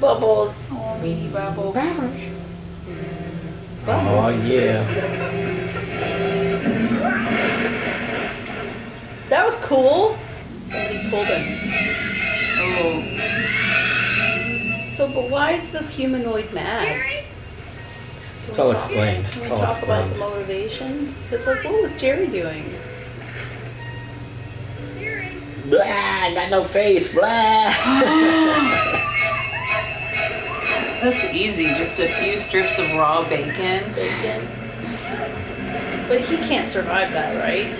bubbles. Oh, Weedy Bubble. Oh yeah. That was cool. Somebody pulled it. Oh. So, but why is the humanoid mad? It's all explained. Can It's we all talk about the explained. motivation? Because, like, what was Jerry doing? Blah, I got no face. Blah. That's easy. Just a few strips of raw bacon. Bacon. But he can't survive that, right?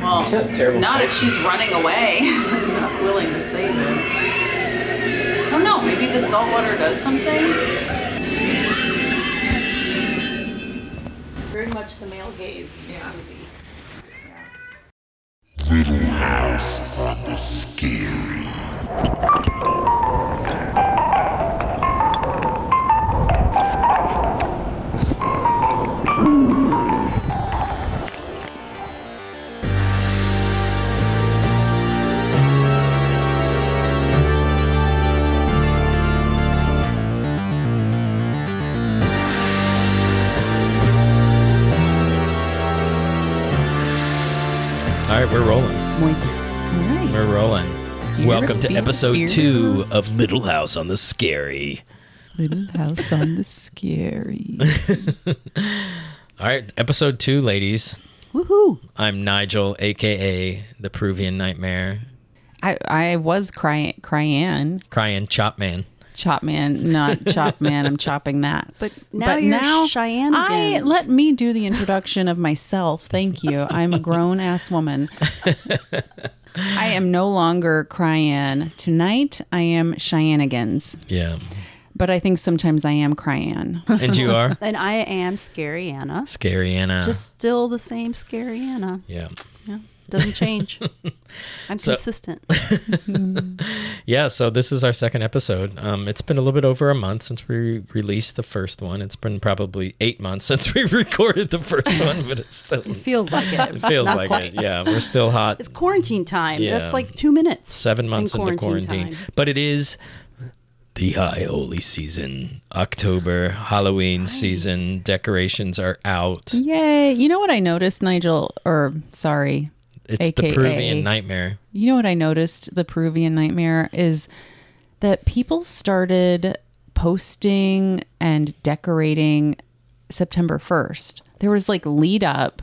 Well, Terrible not if she's running away. not willing to save him. I don't know. Maybe the salt water does something. Very much the male gaze. Yeah. Little House on the Scary. Right, we're rolling. Alright. We're rolling. Welcome to episode beer. two of Little House on the Scary. Little house on the scary. All right, episode two, ladies. Woohoo! I'm Nigel, aka the Peruvian Nightmare, I I was crying, crying, crying chop man. Chop man, not chop man. I'm chopping that. But now you're Cheyenne I let me do the introduction of myself. Thank you. I'm a grown ass woman. I am no longer crying. Tonight I am Cheyenneigans. Yeah. But I think sometimes I am crying. And you are? And I am Scary Anna. Scary Anna. Just still the same Scary Anna. yeah. Yeah. Doesn't change. I'm So- consistent. Yeah, so this is our second episode. Um, it's been a little bit over a month since we released the first one. It's been probably eight months since we recorded the first one, but it's still It feels like it. it feels Not like quite. it. Yeah, we're still hot. It's quarantine time. Yeah. That's like two minutes. Seven months in into quarantine quarantine, time. but it is the high holy season. October, Halloween season. Decorations are out. Yay. You know what I noticed, Nigel? Or sorry, It's AKA. the Peruvian nightmare. You know what I noticed? The Peruvian nightmare is that people started posting and decorating September 1st. There was like lead up.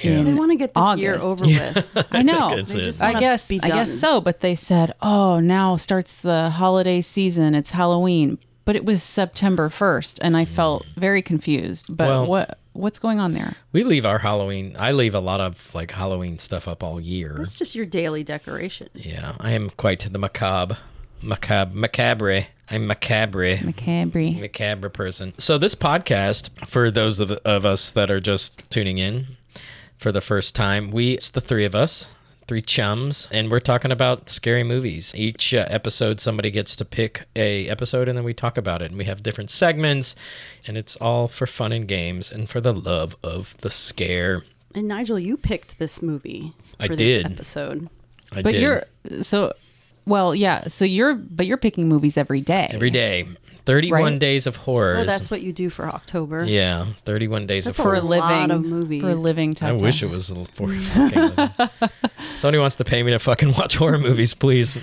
Yeah. in They want to get this year August. over with. I know. that's They it. just I guess I guess so, but they said, "Oh, now starts the holiday season. It's Halloween." But it was September 1st and I felt very confused. But Well- what what's going on there? We leave our Halloween. I leave a lot of like Halloween stuff up all year. It's just your daily decoration. Yeah, I am quite the macabre, macabre, macabre. I'm macabre. Macabre. macabre person. So this podcast, for those of, of us that are just tuning in for the first time, we it's the three of us, three chums, and we're talking about scary movies. Each uh, episode, somebody gets to pick a episode, and then we talk about it. And we have different segments, and it's all for fun and games and for the love of the scare. And Nigel, you picked this movie I for did. this episode. I But did you're so well, yeah. So you're but you're picking movies every day. every day. Thirty-one Right? days of horror. Well, that's what you do for October. yeah, thirty-one days That's of a for a living lot of movies. for a living. I Tata. wish it was a little for fucking living. Somebody wants to pay me to fucking watch horror movies, please.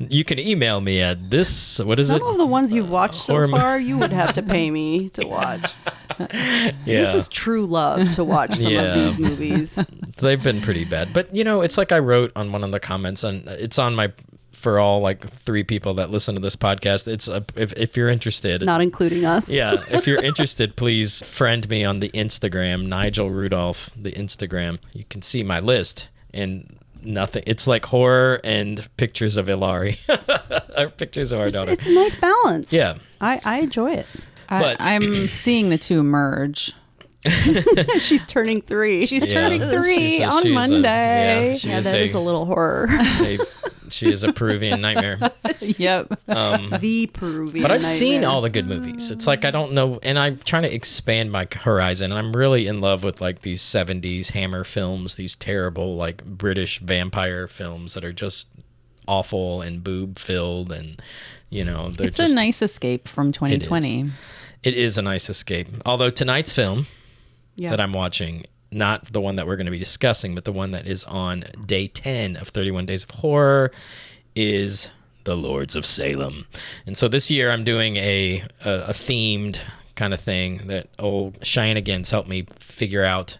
You can email me at this. What is Some it? Some of the ones you've watched so Horror mo- far, you would have to pay me to watch. yeah, This is true love to watch some Yeah. of these movies. they've been pretty bad. But you know, it's like I wrote on one of the comments, and it's on my for all like three people that listen to this podcast. It's a, if if you're interested, Not including us. yeah, if you're interested, please friend me on the Instagram, Nigel Rudolph, the Instagram. You can see my list and nothing. It's like horror and pictures of Ilari, or pictures of our It's, daughter. it's a nice balance. Yeah. I, I enjoy it. I, But- I'm seeing the two merge. She's turning three. She's Yeah. turning three She's a- on she's a- Monday. yeah, she yeah, is that a- is a little horror. a- she is a Peruvian nightmare. yep. Um, the Peruvian. but I've seen all the good movies. It's like I don't know, and I'm trying to expand my horizon. And I'm really in love with like these '70s Hammer films, these terrible like British vampire films that are just awful and boob filled and you know they're It's just, a nice escape from 2020. it is a nice escape although tonight's film Yeah. that i'm watching. Not the one that we're going to be discussing but the one that is on day 10 of 31 days of horror is the lords of salem. And so this year i'm doing a a, a themed kind of thing that old shenanigans helped me figure out.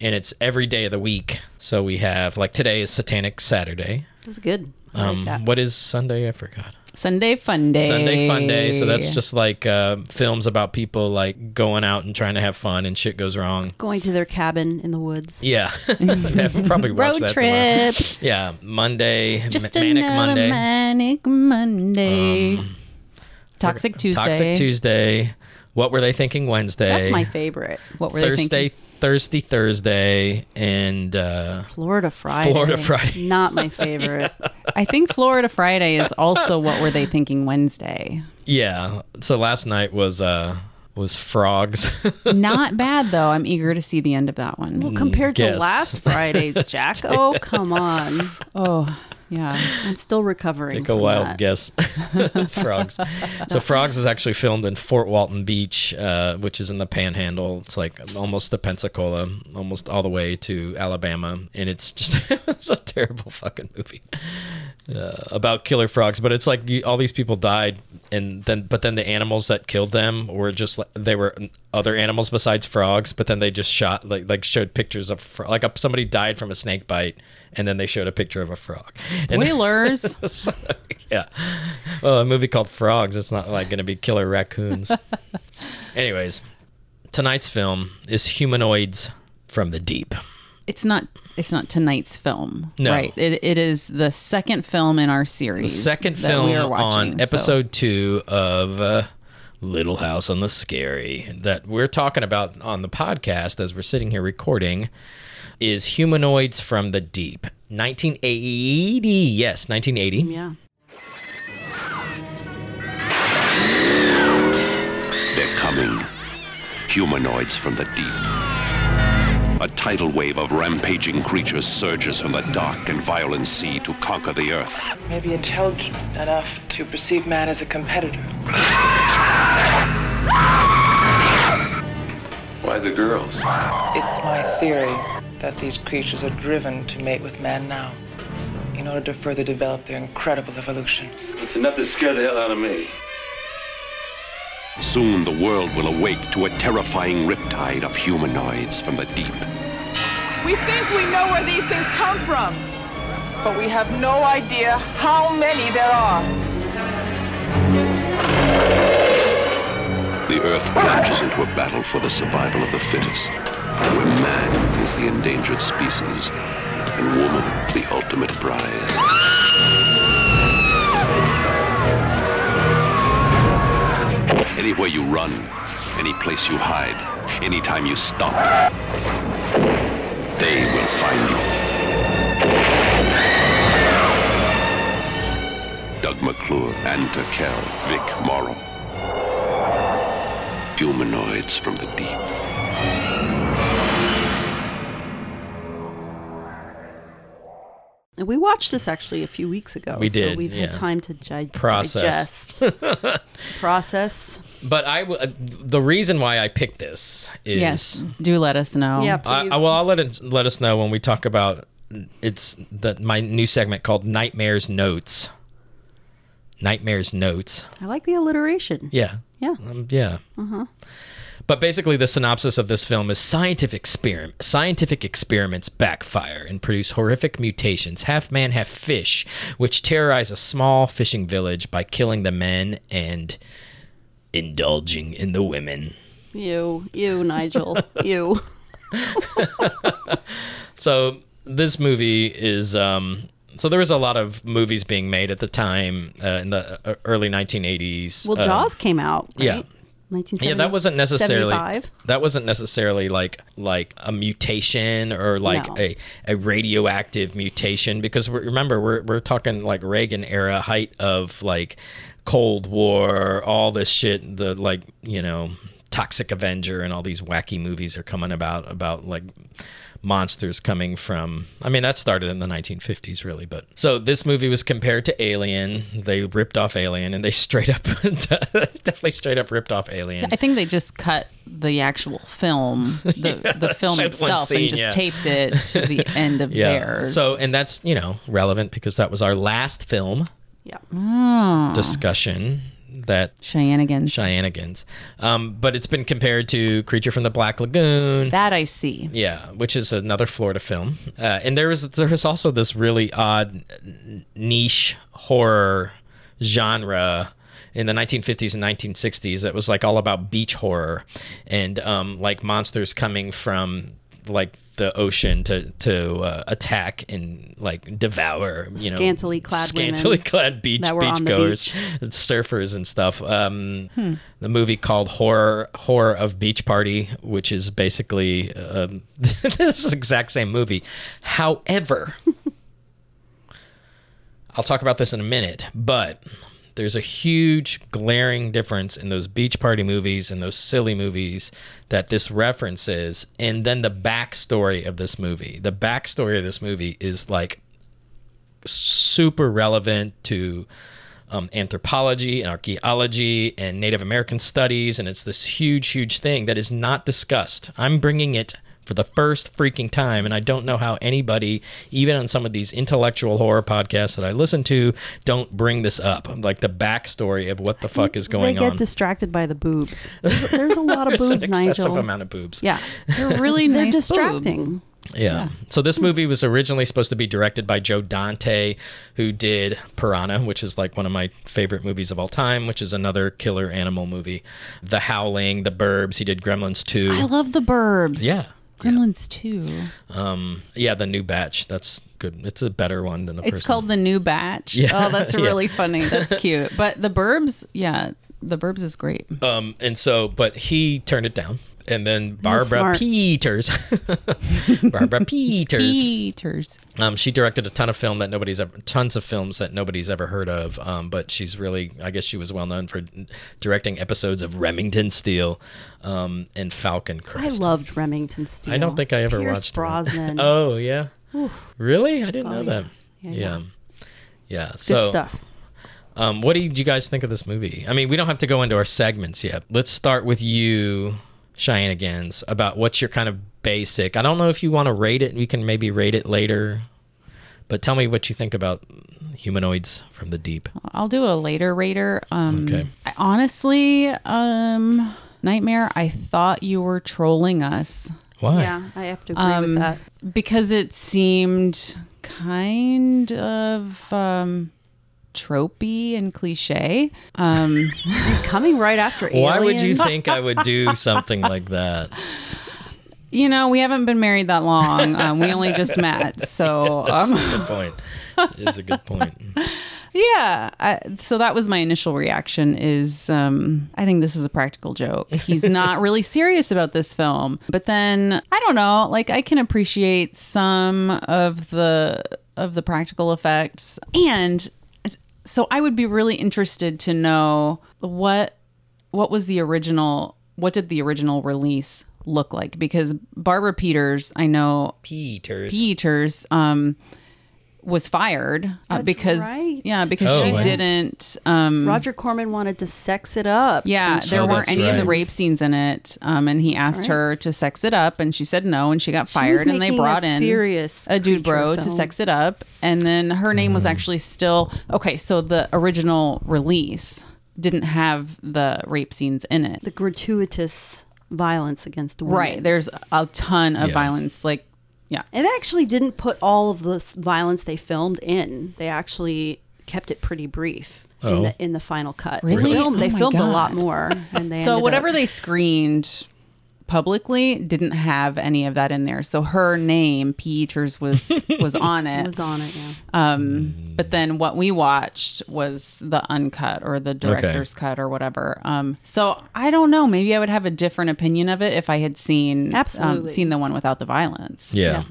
And it's every day of the week. So we have like today is satanic saturday. That's good. I like um, that. what is sunday? I forgot Sunday Fun Day. Sunday Fun Day. So that's just like uh, films about people like going out and trying to have fun and shit goes wrong. Going to their cabin in the woods. Yeah, Yeah, we'll probably watch road that tomorrow. trip. Yeah, Monday, Just Ma- Manic another Monday, Manic Monday. Um, Toxic Tuesday. Toxic Tuesday. What were they thinking Wednesday? That's my favorite. What were they Thursday, thinking? Thursday, Thursday, and uh, Florida Friday. Florida Friday. Not my favorite. I think Florida Friday is also what were they thinking Wednesday. yeah. So last night was uh was frogs. Not bad though. I'm eager to see the end of that one. well, compared to last Friday's, Jack. Oh, come on. Oh, yeah. I'm still recovering. Take a from wild that. guess. Frogs. So Frogs is actually filmed in Fort Walton Beach, uh, which is in the Panhandle. It's like almost to Pensacola, almost all the way to Alabama, and it's just it's a terrible fucking movie uh, about killer frogs. But it's like you, all these people died, and then but then the animals that killed them were just like they were other animals besides frogs. But then they just shot like like showed pictures of fro- like a, somebody died from a snake bite, and then they showed a picture of a frog. And- Spoilers. so, yeah. Well, a movie called Frogs. It's not like going to be killer raccoons. Anyways, tonight's film is Humanoids from the Deep. it's not it's not tonight's film. No. Right. It, it is the second film in our The series. second that film we are watching, on so- episode two of uh, Little House on the Scary that we're talking about on the podcast as we're sitting here recording is Humanoids from the Deep. 1980. Yes, 1980. Yeah. They're coming. Humanoids from the deep. A tidal wave of rampaging creatures surges from the dark and violent sea to conquer the earth. may be intelligent enough to perceive man as a competitor. Why the girls? It's my theory that these creatures are driven to mate with man now in order to further develop their incredible evolution. It's enough to scare the hell out of me. Soon the world will awake to a terrifying riptide of humanoids from the deep. We think we know where these things come from, but we have no idea how many there are. The earth plunges into a battle for the survival of the fittest, where man is the endangered species and woman the ultimate prize. Anywhere you run, any place you hide, anytime you stop, they will find you. Doug McClure, Ann Turkel, Vic Morrow. Humanoids from the deep. We watched this actually a few weeks ago. We so did, we've yeah. had time to gi- Process. digest, process. But I w- uh, the reason why I picked this is Yes. Do let us know. Yeah, I, please. I- well, I'll let it, let us know when we talk about it's the my new segment called Nightmares Notes. Nightmares Notes. I like the alliteration. Yeah. Yeah. Um, yeah. But basically, the synopsis of this film is scientific experiment. Scientific experiments backfire and produce horrific mutations, half man, half fish, which terrorize a small fishing village by killing the men and indulging in the women. You, you, Nigel, you. So this movie is um so there was a lot of movies being made at the time uh, in the uh, early 1980s. Well, Um, Jaws came out. Right? yeah. 1970, yeah, that wasn't necessarily 75. that wasn't necessarily like like a mutation or like No. a, a radioactive mutation because we remember we're we're talking like Reagan era height of like Cold War, all this shit, the like you know Toxic Avenger and all these wacky movies are coming about about like monsters coming from. I mean, that started in the 1950s, really. But so this movie was compared to Alien. They ripped off Alien, and they straight up, definitely straight up ripped off Alien. I think they just cut the actual film, the, the film itself, scene, and just yeah. taped it to the end of yeah. theirs. So, and that's you know relevant because that was our last film Yeah. Oh. discussion that Cheyennegan's. Cheyennegan's. Um, but it's been compared to Creature from the Black Lagoon. That I see. Yeah, which is another Florida film, uh, and there was there was also this really odd niche horror genre in the 1950s and 1960s that was like all about beach horror and um, like monsters coming from like the ocean to to uh, attack and like devour you know Scantily clad women scantily clad beach that were on the beachgoers surfers and stuff. Um, the movie called horror horror of beach party which is basically um, this exact same movie. However i'll talk about this in a minute but there's a huge glaring difference in those beach party movies and those silly movies that this references and then the backstory of this movie the backstory of this movie is like super relevant to um, anthropology and archaeology and Native American studies, and it's this huge, huge thing that is not discussed. I'm bringing it for the first freaking time, and I don't know how anybody, even on some of these intellectual horror podcasts that I listen to, don't bring this up, like the backstory of what the fuck is going on. they get on. distracted by the boobs. There's, there's a lot of There's boobs, an excessive Nigel. amount of boobs. Yeah, They're really they're nice distracting. boobs. Yeah. So this movie was originally supposed to be directed by Joe Dante, who did Piranha, which is like one of my favorite movies of all time, which is another killer animal movie. The Howling, The Burbs. He did Gremlins 2. I love the Burbs. yeah. Gremlins 2. Um, yeah, the new batch. That's good. It's a better one than the It's first called one. the new batch. Yeah. Oh, that's Yeah. really funny. That's cute. But the Burbs, yeah, the Burbs is great. Um, and so, but he turned it down. And then Barbara. Peeters, Barbara Peeters, Peeters. Um, she directed a ton of film that nobody's ever, tons of films that nobody's ever heard of. Um, but she's really, I guess she was well known for directing episodes of Remington Steele um, and Falcon Crest. I loved Remington Steele. I don't think I ever Pierce watched that. Brosnan. oh yeah, really? I didn't know Oh, that. yeah. Yeah, Yeah, yeah. Good So, stuff. um, what did you guys think of this movie? I mean, we don't have to go into our segments yet. Let's start with you, Cheyennegan's, about what's your kind of basic. I don't know if you want to rate it. We can maybe rate it later. But tell me what you think about humanoids from the deep. I'll do a later rater. Um, Okay. I, honestly, um, Nightmare, I thought you were trolling us Why? Yeah, I have to agree Um, with that. because it seemed kind of um, tropey and cliche. Um, Coming right after Why would you think I would do something like that? you know, we haven't been married that long. Um, we only just met, so That's um, a good point. It's a good point. yeah. I, so that was my initial reaction. Is um, I think this is a practical joke. He's not really serious about this film. But then I don't know. Like I can appreciate some of the of the practical effects, and so I would be really interested to know what what was the original. What did the original release look like? Because Barbara Peeters, I know Peeters. Peeters um, was fired uh, because right. yeah because Oh, she wow. didn't um, Roger Corman wanted to sex it up. yeah there Oh, weren't that's any of the rape scenes in it um, and he asked right. her to sex it up and she said no and she got was fired and they making a brought in serious a dude creature bro to sex it up and then her name Mm. was actually still okay so the original release didn't have the rape scenes in it the gratuitous violence against women. right there's a ton of Yeah. violence like yeah It actually didn't put all of the violence they filmed in. They actually kept it pretty brief Oh. in the in the final cut. Really? They filmed, Oh they my filmed a lot more. And they so whatever up- they screened publicly didn't have any of that in there so her name peeters was was on it was on it, yeah. um but then what we watched was the uncut or the director's cut or whatever um so i don't know maybe i would have a different opinion of it if i had seen um, Absolutely. seen the one without the violence Yeah.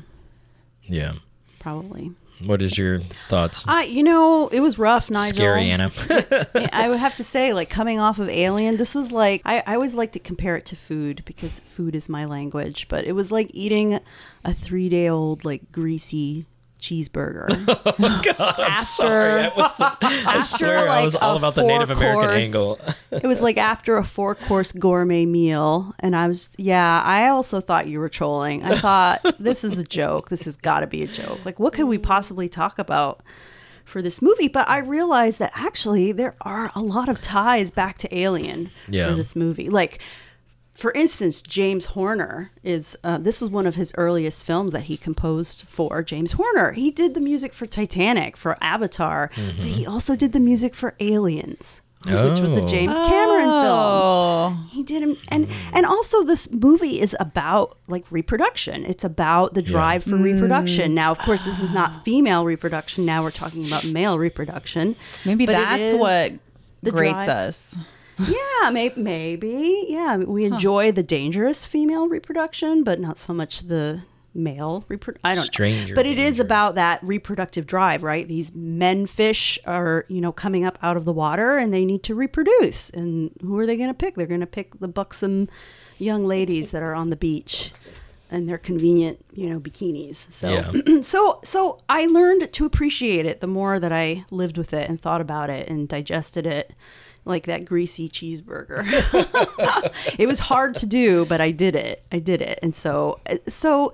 Yeah. Probably. What is your thoughts? I, you know, it was rough, Nigel. Scary Anna. I would have to say, like coming off of Alien, this was like I, I always like to compare it to food because food is my language. But it was like eating a three day old like greasy cheeseburger. Oh, I'm sorry. Was, I swear I was like, all about the Native American four-course- angle. it was like after a four course gourmet meal, and I was yeah. I also thought you were trolling. I thought this is a joke. This has got to be a joke. Like, what could we possibly talk about? For this movie, but I realized that actually there are a lot of ties back to Alien Yeah. for this movie. Like, for instance, James Horner is uh, this was one of his earliest films that he composed for James Horner. He did the music for Titanic, for Avatar, but he mm-hmm. also did the music for Aliens, which was a Oh. James Cameron film. Oh, He did him, and and also this movie is about like reproduction. It's about the drive for reproduction. Mm. Now, of course, this is not ah. female reproduction. Now we're talking about male reproduction. maybe But that's what the grates drive- us. Yeah, may- maybe. Yeah, we enjoy the dangerous female reproduction, but not so much the male reproduction. I don't Stranger know. But it is about that reproductive drive, right? These men fish are, you know, coming up out of the water and they need to reproduce. And who are they going to pick? They're going to pick the buxom young ladies that are on the beach and their convenient, you know, bikinis. So Yeah. so so I learned to appreciate it the more that I lived with it and thought about it and digested it like that greasy cheeseburger. it was hard to do, but I did it. I did it. And so so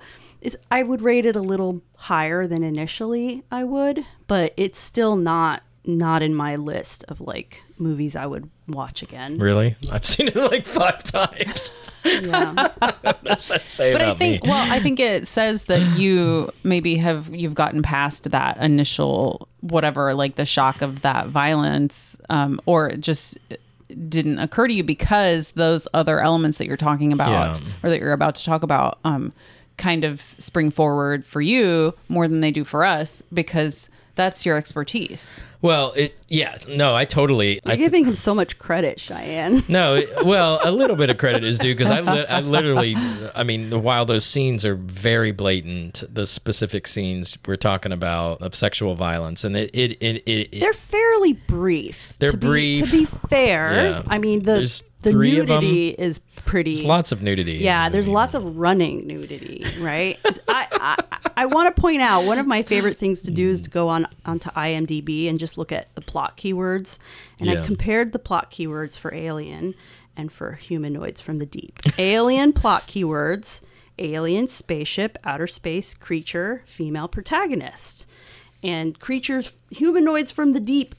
I would rate it a little higher than initially I would, but it's still not not in my list of like movies I would watch again. Really? I've seen it like five times. Yeah. what does that say But I think me? well, I think it says that you maybe have you've gotten past that initial whatever, like the shock of that violence, um, or just didn't occur to you because those other elements that you're talking about Yeah. or that you're about to talk about um, kind of spring forward for you more than they do for us because that's your expertise. Well, it yeah, no, I totally. I You're th- giving him so much credit, Cheyenne. no, it, well, a little bit of credit is due because I, li- I literally, I mean, while those scenes are very blatant, the specific scenes we're talking about of sexual violence, and it, it, it, it, it They're fairly brief. They're to be, brief. To be fair, Yeah. I mean the There's the nudity is pretty. there's lots of nudity. Yeah, there's mean, lots of running nudity, right? I, I I want to point out one of my favorite things to do is to go on onto IMDb and just look at the plot keywords, and Yeah. I compared the plot keywords for Alien and for humanoids from the deep. Alien plot keywords: alien, spaceship, outer space, creature, female protagonist, and creatures, humanoids from the deep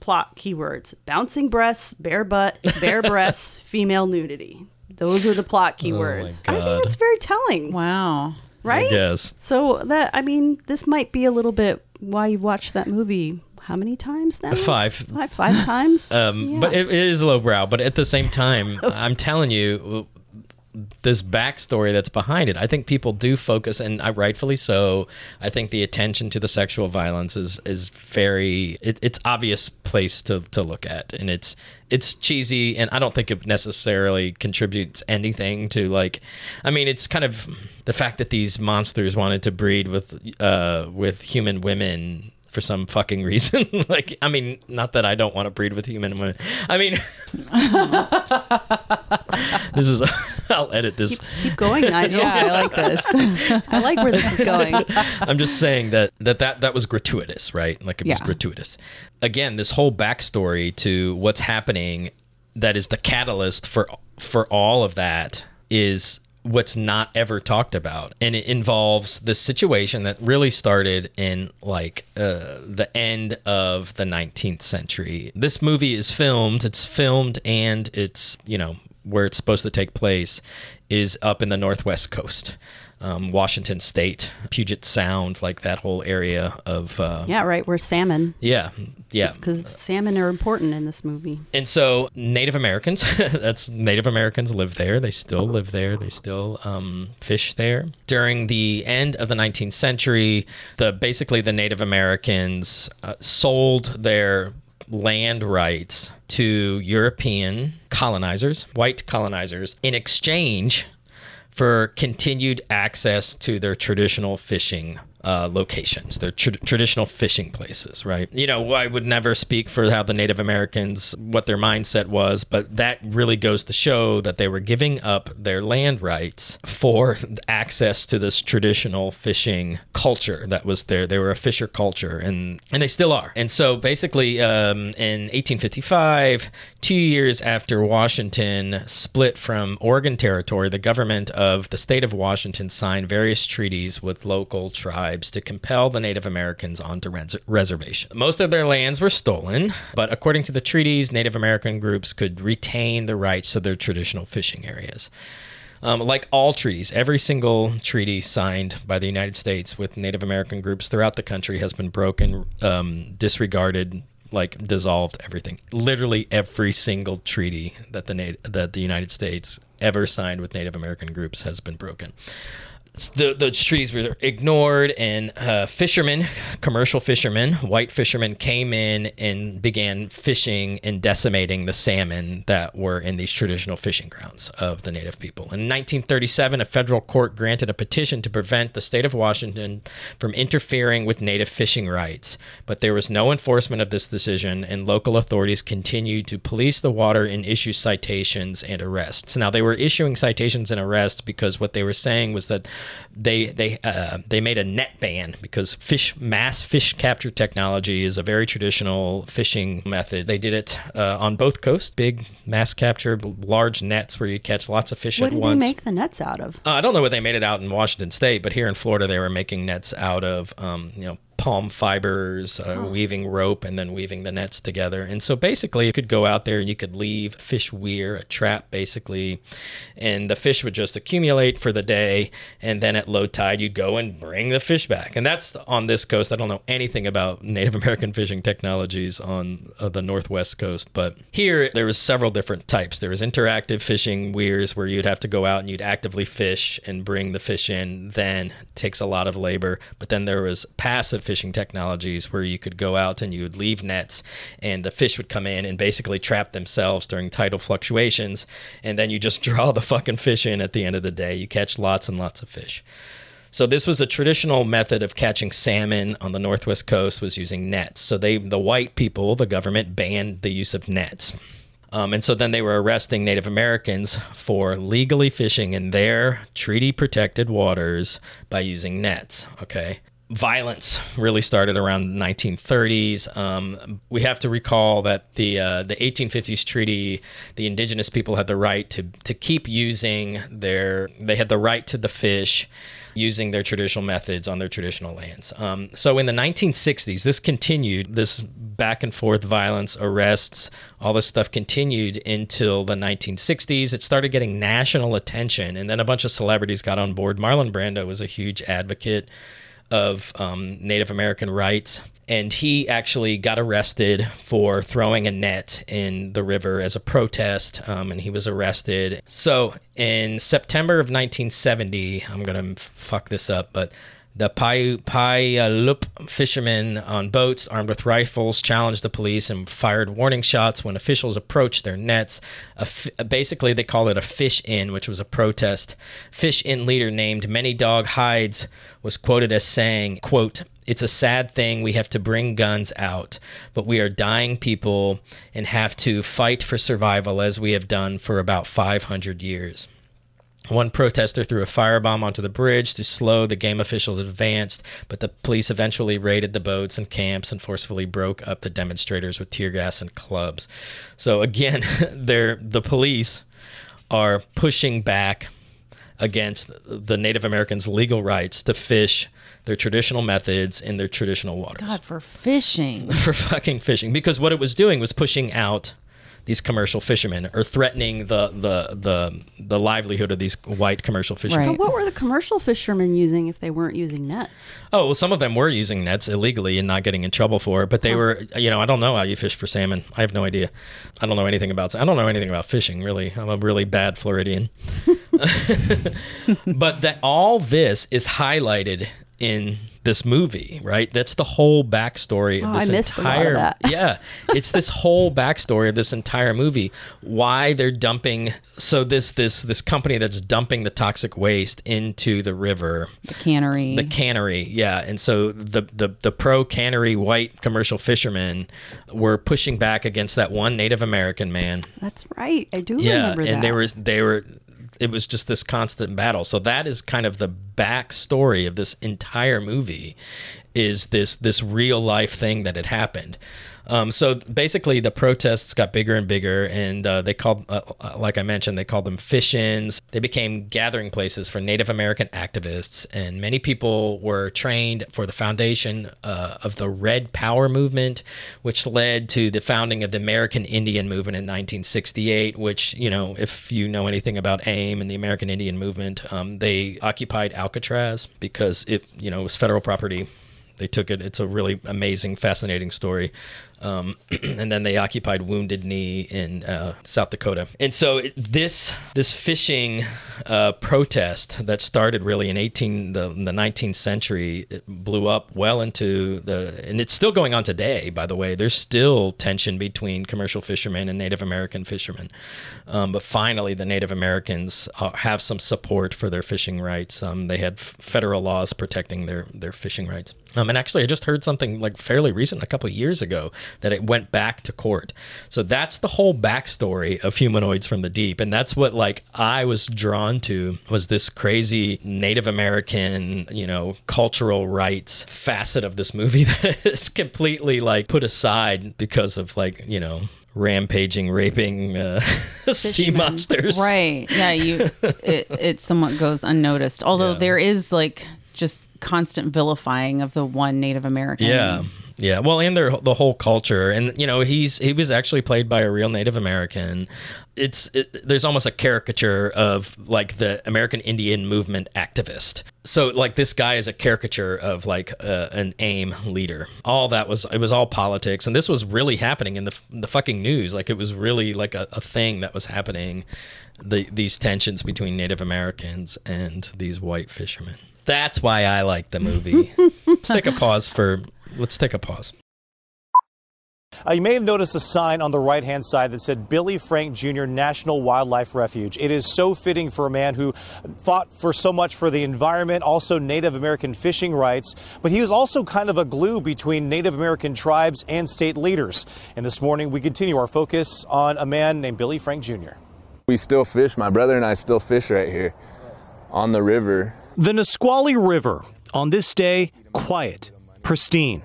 plot keywords bouncing breasts, bare butt, bare breasts, female nudity. Those are the plot keywords. I think that's very telling, Wow. right? Yes. So that I mean, this might be a little bit why you've watched that movie how many times now? Five. Five, five times. Um, Yeah. But it, it is lowbrow. But at the same time, I'm telling you, this backstory that's behind it, I think people do focus, and I, rightfully so. I think the attention to the sexual violence is is very. It, it's obvious place to, to look at, and it's it's cheesy, and I don't think it necessarily contributes anything to like. I mean, it's kind of the fact that these monsters wanted to breed with uh, with human women for some fucking reason. like, I mean, not that I don't want to breed with human women. I mean, this is. I'll edit this. Keep going, Nigel. Yeah, I like this. I like where this is going. I'm just saying that that that, that was gratuitous, right? Like it was Yeah. gratuitous. Again, this whole backstory to what's happening that is the catalyst for for all of that is what's not ever talked about. And it involves the situation that really started in like uh, the end of the 19th century. This movie is filmed it's filmed and it's you know where it's supposed to take place is up in the northwest coast um, washington state puget sound like that whole area of uh, Yeah, right. We're salmon yeah yeah because salmon are important in this movie. and so Native Americans, that's Native Americans live there. They still live there. They still um, fish there. During the end of the 19th century, the basically the Native Americans uh, sold their land rights to European colonizers, white colonizers, in exchange for continued access to their traditional fishing uh, locations. They're tr- traditional fishing places, right? You know, I would never speak for how the Native Americans, what their mindset was, but that really goes to show that they were giving up their land rights for access to this traditional fishing culture that was there. They were a fisher culture, and and they still are. And so basically, um, in 1855, two years after Washington split from Oregon Territory, the government of the state of Washington signed various treaties with local tribes to compel the Native Americans onto res- reservation. Most of their lands were stolen, but according to the treaties, Native American groups could retain the rights to their traditional fishing areas. Um, like all treaties, every single treaty signed by the United States with Native American groups throughout the country has been broken, um, disregarded, like dissolved, everything. Literally every single treaty that the that the United States ever signed with Native American groups has been broken the the treaties were ignored, and uh, fishermen, commercial fishermen, white fishermen, came in and began fishing and decimating the salmon that were in these traditional fishing grounds of the native people. In 1937, a federal court granted a petition to prevent the state of Washington from interfering with native fishing rights, but there was no enforcement of this decision, and local authorities continued to police the water and issue citations and arrests. Now, they were issuing citations and arrests because what they were saying was that they they uh, they made a net ban because fish mass fish capture technology is a very traditional fishing method. They did it uh, on both coasts, big mass capture, large nets where you catch lots of fish What at once. What did they make the nets out of? Uh, I don't know what they made it out in Washington State, but here in Florida, they were making nets out of, um, you know, palm fibers, uh, weaving rope, and then weaving the nets together. And so basically, you could go out there and you could leave fish weir, a trap basically, and the fish would just accumulate for the day. And then at low tide, you'd go and bring the fish back. And that's on this coast. I don't know anything about Native American fishing technologies on uh, the Northwest coast, but here there was several different types. There was interactive fishing weirs where you'd have to go out and you'd actively fish and bring the fish in. Then takes a lot of labor. But then there was passive fishing technologies where you could go out and you would leave nets and the fish would come in and basically trap themselves during tidal fluctuations. And then you just draw the fucking fish in at the end of the day. You catch lots and lots of fish. So this was a traditional method of catching salmon on the northwest coast was using nets. So they the white people, the government banned the use of nets. Um, and so then they were arresting Native Americans for legally fishing in their treaty protected waters by using nets. Okay. Violence really started around the 1930s. Um, we have to recall that the uh, the 1850s treaty, the indigenous people had the right to to keep using their they had the right to the fish using their traditional methods on their traditional lands. Um, so in the 1960s, this continued, this back and forth violence, arrests, all this stuff continued until the 1960s. It started getting national attention, and then a bunch of celebrities got on board. Marlon Brando was a huge advocate of um, Native American rights. And he actually got arrested for throwing a net in the river as a protest, um, and he was arrested. So in September of 1970, I'm gonna fuck this up, but the Puyallup uh, fishermen on boats armed with rifles challenged the police and fired warning shots when officials approached their nets. Basically, they call it a fish in, which was a protest. Fish in leader named Many Dog Hides was quoted as saying, quote, it's a sad thing we have to bring guns out, but we are dying people and have to fight for survival as we have done for about 500 years. One protester threw a firebomb onto the bridge to slow the game officials advanced, but the police eventually raided the boats and camps and forcefully broke up the demonstrators with tear gas and clubs. So again, they're the police are pushing back against the Native Americans' legal rights to fish their traditional methods in their traditional waters God, for fishing. for fucking fishing because what it was doing was pushing out these commercial fishermen or threatening the the the, the livelihood of these white commercial fishermen. So what were the commercial fishermen using if they weren't using nets? Oh, well, some of them were using nets illegally and not getting in trouble for it, but they oh. were, you know, I don't know how you fish for salmon. I have no idea. I don't know anything about. I don't know anything about fishing really. I'm a really bad Floridian. but that all this is highlighted in this movie, right? That's the whole backstory of Oh, this I missed a lot of entire that. yeah, it's this whole backstory of this entire movie. Why they're dumping so this this this company that's dumping the toxic waste into the river, The cannery. the cannery, yeah. And so the the the pro cannery white commercial fishermen were pushing back against that one Native American man That's right. I do yeah remember and that. they were they were it was just this constant battle. So that is kind of the backstory of this entire movie is this this real life thing that had happened um, so basically the protests got bigger and bigger and uh, they called uh, uh, like i mentioned they called them fish-ins. They became gathering places for native american activists and many people were trained for the foundation uh, of the red power movement which led to the founding of the american indian movement in 1968 which you know if you know anything about aim and the american indian movement um, they occupied alcatraz because it you know was federal property they took it. It's a really amazing, fascinating story. Um, and then they occupied Wounded Knee in uh, South Dakota. And so it, this this fishing uh, protest that started really in 18 the, the 19th century blew up well into the and it's still going on today. By the way, there's still tension between commercial fishermen and Native American fishermen. Um, but finally, the Native Americans uh, have some support for their fishing rights. Um, they had f- federal laws protecting their their fishing rights. Um, and actually, I just heard something like fairly recent, a couple of years ago, that it went back to court. So that's the whole backstory of humanoids from the deep, and that's what like I was drawn to was this crazy Native American, you know, cultural rights facet of this movie that is completely like put aside because of like you know rampaging, raping uh, sea monsters. Right. Yeah. You. It, it somewhat goes unnoticed. Although Yeah. there is like just constant vilifying of the one Native American. Yeah. Yeah, well, and their the whole culture, and you know, he's he was actually played by a real Native American. It's it, there's almost a caricature of like the American Indian movement activist. So like this guy is a caricature of like uh, an AIM leader. All that was it was all politics, and this was really happening in the the fucking news. Like it was really like a, a thing that was happening. The these tensions between Native Americans and these white fishermen. That's why I like the movie. Let's take a pause for. Let's take a pause. Uh, you may have noticed a sign on the right hand side that said Billy Frank Jr. National Wildlife Refuge. It is so fitting for a man who fought for so much for the environment, also Native American fishing rights, but he was also kind of a glue between Native American tribes and state leaders. And this morning we continue our focus on a man named Billy Frank Jr. We still fish. My brother and I still fish right here on the river. The Nisqually River, on this day, quiet, pristine.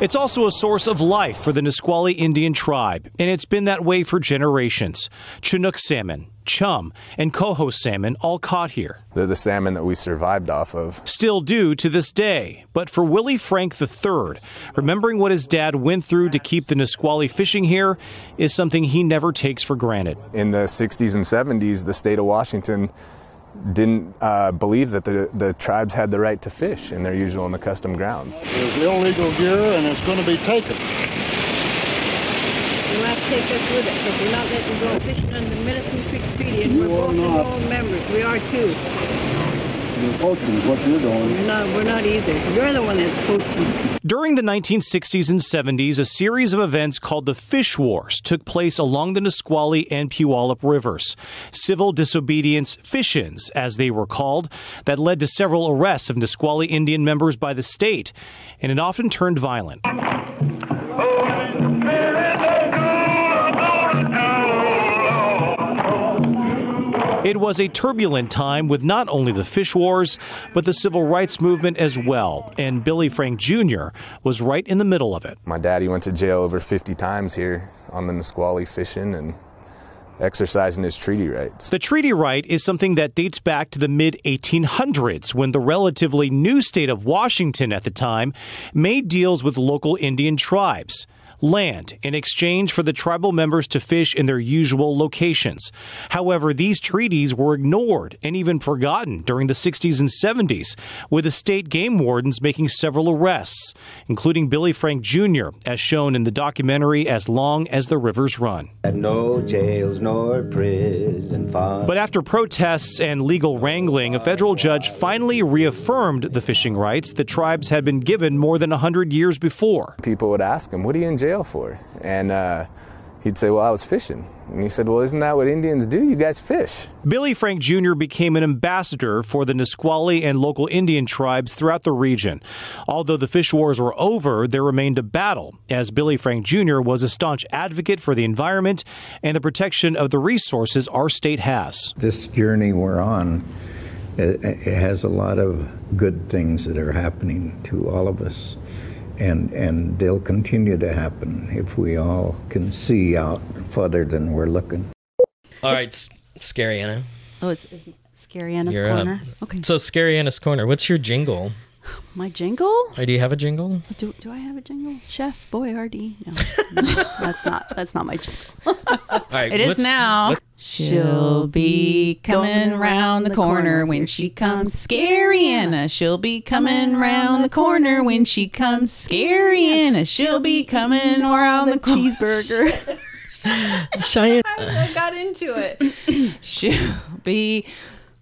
It's also a source of life for the Nisqually Indian tribe, and it's been that way for generations. Chinook salmon, chum, and coho salmon all caught here. They're the salmon that we survived off of. Still do to this day. But for Willie Frank III, remembering what his dad went through to keep the Nisqually fishing here is something he never takes for granted. In the 60s and 70s, the state of Washington didn't uh, believe that the, the tribes had the right to fish in their usual and accustomed grounds. It's illegal gear and it's going to be taken. You have to take us with it because we're not letting you go fishing under the Medicine Creek Treaty and we're both not. enrolled members. We are too. You're poaching is what you're doing. We're not, we're not either. You're the one that's poaching. During the 1960s and 70s, a series of events called the Fish Wars took place along the Nisqually and Puyallup rivers. Civil disobedience fish ins, as they were called, that led to several arrests of Nisqually Indian members by the state, and it often turned violent. It was a turbulent time with not only the fish wars, but the civil rights movement as well. And Billy Frank Jr. was right in the middle of it. My daddy went to jail over 50 times here on the Nisqually fishing and exercising his treaty rights. The treaty right is something that dates back to the mid 1800s when the relatively new state of Washington at the time made deals with local Indian tribes. Land in exchange for the tribal members to fish in their usual locations. However, these treaties were ignored and even forgotten during the 60s and 70s, with the state game wardens making several arrests, including Billy Frank Jr., as shown in the documentary As Long as the Rivers Run. No jails nor prison far. But after protests and legal wrangling, a federal judge finally reaffirmed the fishing rights the tribes had been given more than 100 years before. People would ask him, What are you in jail for? And uh, he'd say, Well, I was fishing. And he said, Well, isn't that what Indians do? You guys fish. Billy Frank Jr. became an ambassador for the Nisqually and local Indian tribes throughout the region. Although the fish wars were over, there remained a battle, as Billy Frank Jr. was a staunch advocate for the environment and the protection of the resources our state has. This journey we're on it, it has a lot of good things that are happening to all of us. And, and they'll continue to happen if we all can see out further than we're looking. All right, S- Scary Anna. Oh, it's, it's Scary Anna's You're up. corner. Okay. So, Scary Anna's Corner, what's your jingle? My jingle? Or do you have a jingle? Do, do I have a jingle? Chef Boyardee? No, that's not. That's not my jingle. All right, It is what's- now. She'll be coming round the corner when she comes. Scary Anna. She'll be coming round the corner when she comes. Scary Anna. She'll be coming around the cheeseburger. Cheyenne. I got into it. She'll be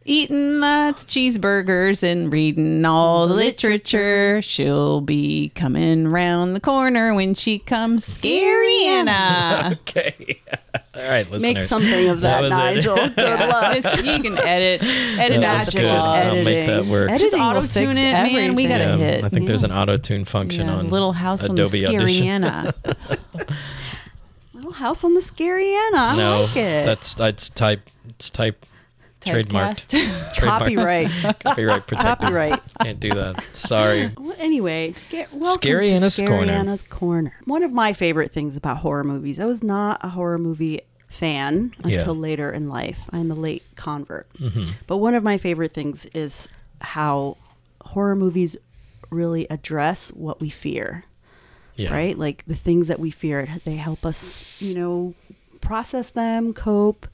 eating lots of cheeseburgers and reading all the literature. She'll be coming round the corner when she comes. Scary Anna. okay. All right, listeners. Make something of that, was it. Nigel. Good luck. You can edit, edit That was magic good. I'll make that work. Just Editing will auto tune fix it, man. We got to Yeah, hit. I think there's an auto tune function Yeah, on Little House on the Adobe Scary Anna. Little House on the Scary Anna. I no, like it. that's that's type. It's type. Trademarked. Copyright. Copyright protected. Copyright. Can't do that. Sorry. Well, anyway, sca- welcome Scary to Anna's Scary Corner. Anna's Corner. One of my favorite things about horror movies. I was not a horror movie fan Yeah. until later in life. I'm a late convert. Mhm. But one of my favorite things is how horror movies really address what we fear. Yeah. Right? Like the things that we fear, they help us, you know, process them, cope.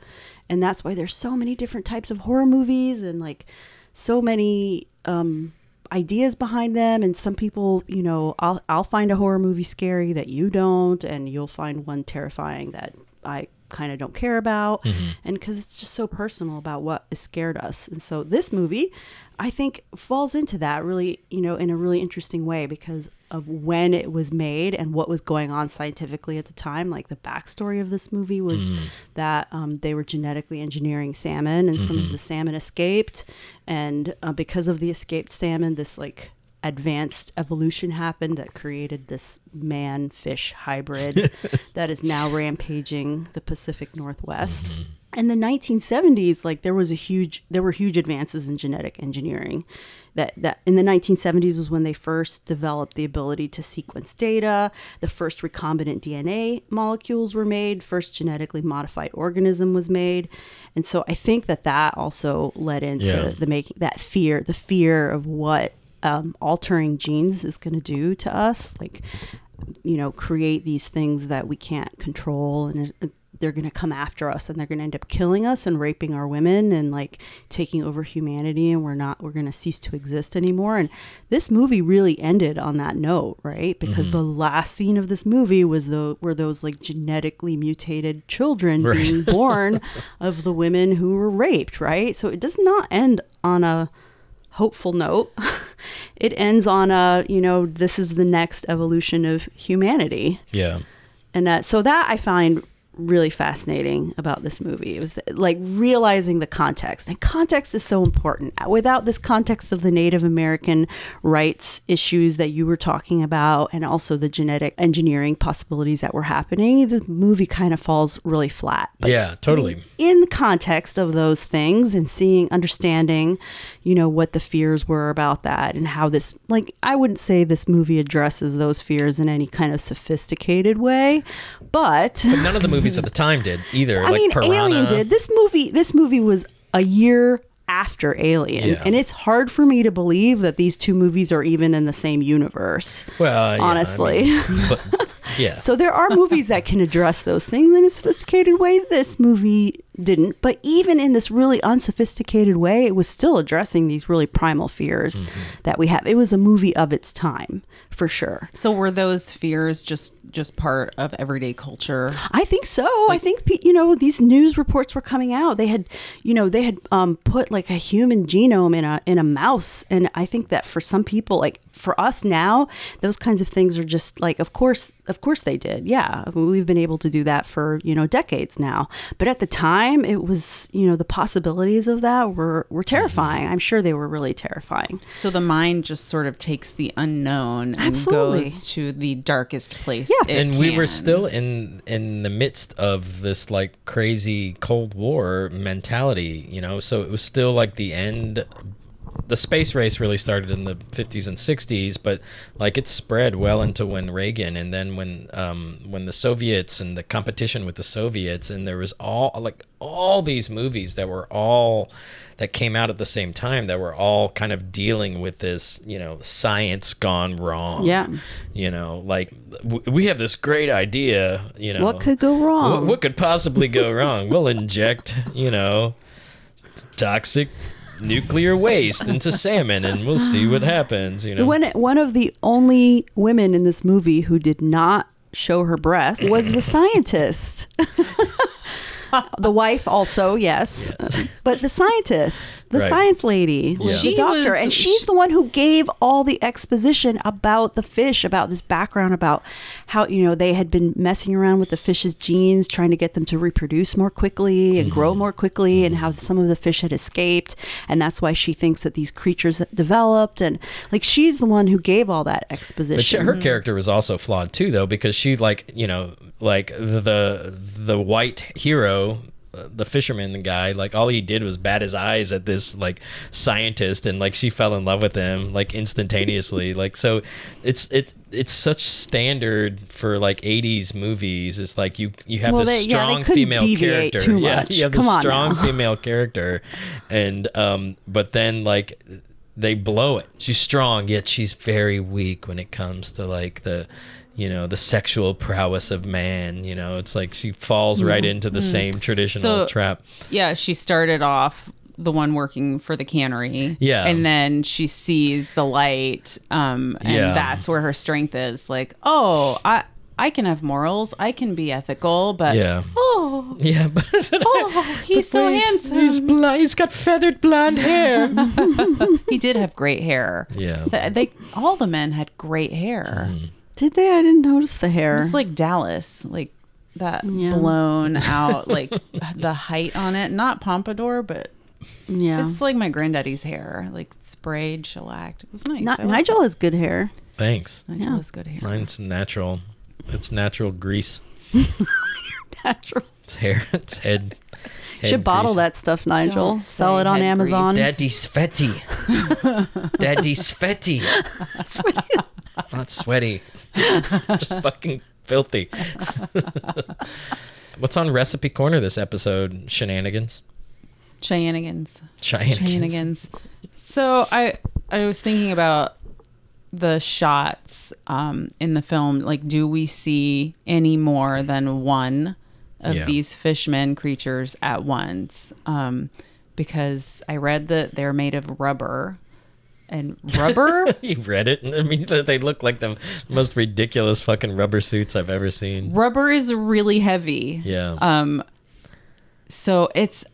And that's why there's so many different types of horror movies and like so many um ideas behind them. And some people, you know, I'll I'll find a horror movie scary that you don't and you'll find one terrifying that I kind of don't care about Mm-hmm. and cuz it's just so personal about what scared us. And so this movie I think falls into that really, you know, in a really interesting way because of when it was made and what was going on scientifically at the time. Like the backstory of this movie was Mm. that um, they were genetically engineering salmon, and some of Mhm. the salmon escaped, and uh, because of the escaped salmon, this like advanced evolution happened that created this man fish hybrid that is now rampaging the Pacific Northwest. Mm-hmm. In the 1970s, like there was a huge, there were huge advances in genetic engineering. That that in the 1970s was when they first developed the ability to sequence data. The first recombinant DNA molecules were made. First genetically modified organism was made, and so I think that that also led into Yeah. the making that fear, the fear of what um, altering genes is going to do to us, like you know, create these things that we can't control and they're going to come after us and they're going to end up killing us and raping our women and like taking over humanity and we're not we're going to cease to exist anymore and this movie really ended on that note right because Mhm. the last scene of this movie was the were those like genetically mutated children Right. being born of the women who were raped right so it does not end on a hopeful note. it ends on a, you know, this is the next evolution of humanity. Yeah. And uh, so that I find really fascinating about this movie. It was like realizing the context. And context is so important. Without this context of the Native American rights issues that you were talking about and also the genetic engineering possibilities that were happening, the movie kind of falls really flat. But yeah, totally. in the context of those things and seeing understanding you know what the fears were about that and how this like i wouldn't say this movie addresses those fears in any kind of sophisticated way but But none of the movies at the time did either. i like mean Piranha. alien did this movie this movie was a year after alien Yeah. and it's hard for me to believe that these two movies are even in the same universe Well, yeah, I honestly mean, but Yeah. So there are movies that can address those things in a sophisticated way. This movie didn't, but even in this really unsophisticated way, it was still addressing these really primal fears Mm-hmm. that we have. It was a movie of its time, for sure. So were those fears just just part of everyday culture? I think so. I think you know these news reports were coming out. They had, you know, they had um, put like a human genome in a in a mouse, and I think that for some people, like for us now, those kinds of things are just like, of course, of course they did. Yeah, we've been able to do that for you know decades now. But at the time, it was you know the possibilities of that were were mm-hmm. terrifying. I'm sure they were really terrifying. So the mind just sort of takes the unknown and goes to the darkest place. Yeah. it and we were still in in the midst of this like crazy cold war mentality you know so it was still like the end the space race really started in the 50s and 60s but like it spread well into when reagan and then when um when the soviets and the competition with the soviets and there was all like all these movies that were all that came out at the same time that were all kind of dealing with this you know science gone wrong Yeah. you know like w- we have this great idea you know What could go wrong? what, what could possibly go wrong we'll inject you know toxic nuclear waste into salmon and we'll see what happens you know When one of the only women in this movie who did not show her breast was the scientist. the wife also, yes, but the scientist, the Right. science lady, Yeah. the doctor, was- and she's the one who gave all the exposition about the fish, about this background, about how you know they had been messing around with the fish's genes, trying to get them to reproduce more quickly and mm-hmm. grow more quickly, and mm-hmm. how some of the fish had escaped, and that's why she thinks that these creatures developed, and like she's the one who gave all that exposition. But she, her character was also flawed too, though, because she like you know like the the white hero, uh, the fisherman the guy, like all he did was bat his eyes at this like scientist, and like she fell in love with him like instantaneously. like so, it's it it's such standard for like 80s movies it's like you you have Well, this they- yeah, strong couldn't female character too yeah much. you have Come this on strong now. female character and um but then like they blow it she's strong yet she's very weak when it comes to like the you know the sexual prowess of man you know it's like she falls right into the Mm. same traditional So- trap Yeah, she started off the one working for the cannery. Yeah. And then she sees the light. Um, and Yeah. that's where her strength is. Like, oh, I I can have morals. I can be ethical, but Yeah. oh, yeah but oh, he's so handsome. he's, bl- he's got feathered blonde hair he did have great hair. Yeah. Th- they all the men had great hair. Did they? I didn't notice the hair. It was like Dallas, like that Yeah. blown out, like the height on it. Not pompadour, but Yeah. it's like my granddaddy's hair, like sprayed, shellacked. It was nice. Ni- I liked Nigel has good hair. thanks Nigel Yeah. has good hair. mine's natural it's natural grease Natural. it's hair it's head, head Should bottle grease. that stuff, Nigel. Don't Sell it on head grease. Amazon. Daddy sweaty. Daddy sweaty. Not sweaty. Just fucking filthy. What's on Recipe Corner this episode? Shenanigans. Shenanigans. Shenanigans. Shenanigans. So I I was thinking about the shots um, in the film. Like, do we see any more than one of Yeah. these fishmen creatures at once? Um, because I read that they're made of rubber. And rubber? you read it? I mean, they look like the most ridiculous fucking rubber suits I've ever seen. rubber is really heavy. Yeah. Um so it's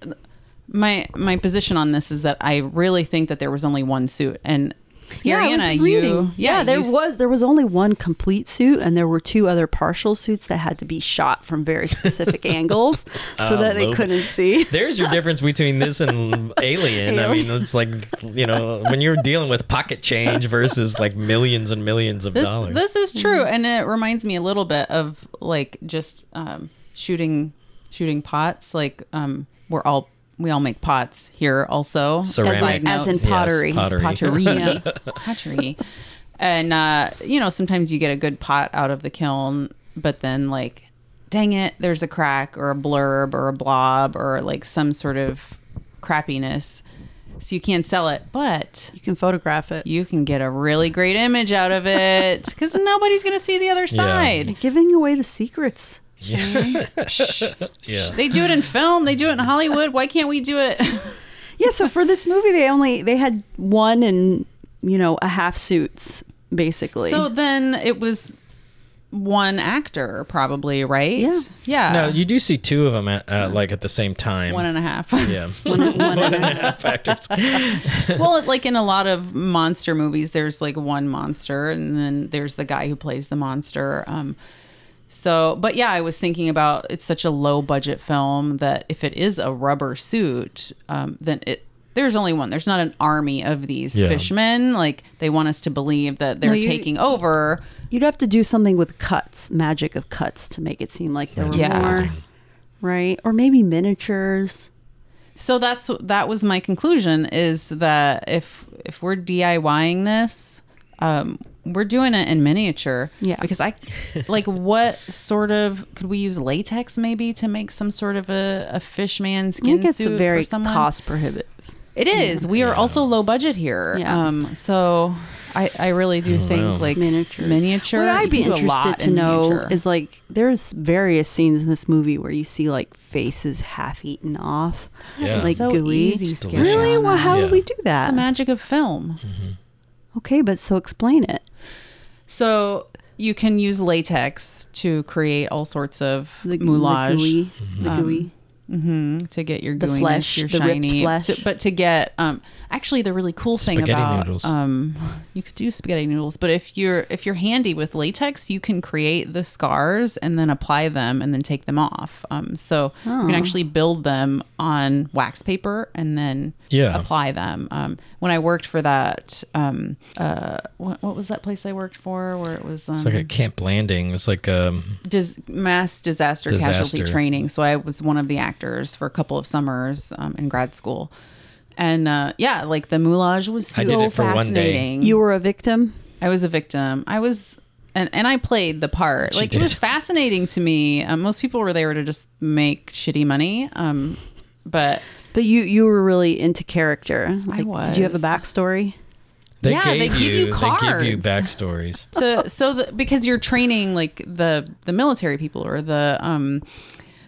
my my position on this is that I really think that there was only one suit and Scariana, was reading. you yeah, there you was there was only one complete suit, and there were two other partial suits that had to be shot from very specific angles so Um, that they couldn't see. There's your difference between this and Alien. I mean, it's like, you know, when you're dealing with pocket change versus like millions and millions of this dollars. this is true and it reminds me a little bit of like just um shooting shooting pots like um we're all we all make pots here also Ceramics. Side note. As in Yes, pottery. pottery. pottery pottery and uh you know sometimes you get a good pot out of the kiln but then like dang it there's a crack or a blurb or a blob or like some sort of crappiness so you can't sell it, but you can photograph it. You can get a really great image out of it because nobody's going to see the other side. Giving away the secrets. Yeah. They do it in film. They do it in Hollywood. Why can't we do it? yeah. So for this movie, they only they had one and you know a half suits basically. So then it was one actor, probably, right? Yeah. Yeah. No, you do see two of them at uh, like at the same time. One and a half. Yeah. One- one and a half actors. well, like in a lot of monster movies, there's like one monster, and then there's the guy who plays the monster. Um, so, but yeah, I was thinking about it's such a low budget film that if it is a rubber suit, um, then it there's only one. There's not an army of these Yeah. fishmen. Like they want us to believe that they're No, you- taking over. You'd have to do something with cuts, magic of cuts, to make it seem like there were Yeah. more, right? Or maybe miniatures. So that's that was my conclusion is that if if we're DIYing this, um, we're doing it in miniature. Yeah. Because I like what sort of could we use latex maybe to make some sort of a, a fishman I skin think it's suit a very for someone? cost prohibitive. It is. We are also low budget here. Yeah. Um, so I, I really do think know. like Miniatures. Miniature. What I'd be can do a interested to in know miniature. is like there's various scenes in this movie where you see like faces half eaten off, Yeah. like So gooey. easy scaring really? Well, how Yeah. would we do that? It's the magic of film. Okay, but so explain it. So you can use latex to create all sorts of The- the moulage, gooey- the gooey. Hmm to get your The gooiness, flesh, your the shiny. flesh. to- but to get, um, actually, the really cool thing Spaghetti about, noodles. um, you could do spaghetti noodles, but if you're if you're handy with latex, you can create the scars and then apply them and then take them off. Um, so you Oh. can actually build them on wax paper and then Yeah. apply them. Um, when I worked for that, um, uh, what, what was that place I worked for where it was? Um, It's like a Camp Blanding. It's like um dis- mass disaster, casualty training. So I was one of the actors for a couple of summers um, in grad school. And uh, yeah, like the moulage was so I did it for one day. fascinating. You were a victim. I was a victim. I was, and, and I played the part. She like it was fascinating to me. Um, most people were there to just make shitty money. Um, but But you you were really into character. Like, Did you have a backstory? they Yeah, they gave give you cards. They give you backstories. so so the, because you're training like the the military people or the um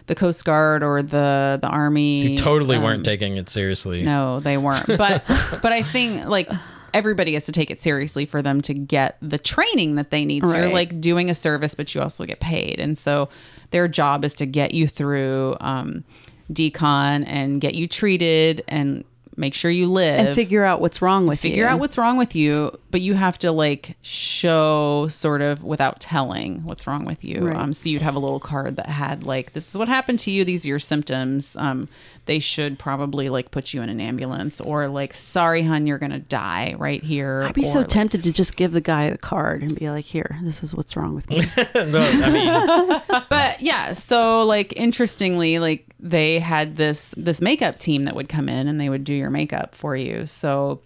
the coast guard or the the army You totally um, weren't taking it seriously. no they weren't. But but i think like everybody has to take it seriously for them to get the training that they need. So you're like doing a service but you also get paid. And so their job is to get you through um decon and get you treated and make sure you live And figure out what's wrong with figure you. out what's wrong with you, but you have to like show sort of without telling what's wrong with you. Right. Um, so you'd have a little card that had like, this is what happened to you. These are your symptoms. Um, they should probably like put you in an ambulance or like, sorry, hun, you're gonna die right here. I'd be or, so like- tempted to just give the guy the card and be like, "Here, this is what's wrong with me." no, I mean, but yeah so like interestingly like they had this this makeup team that would come in and they would do your makeup for you so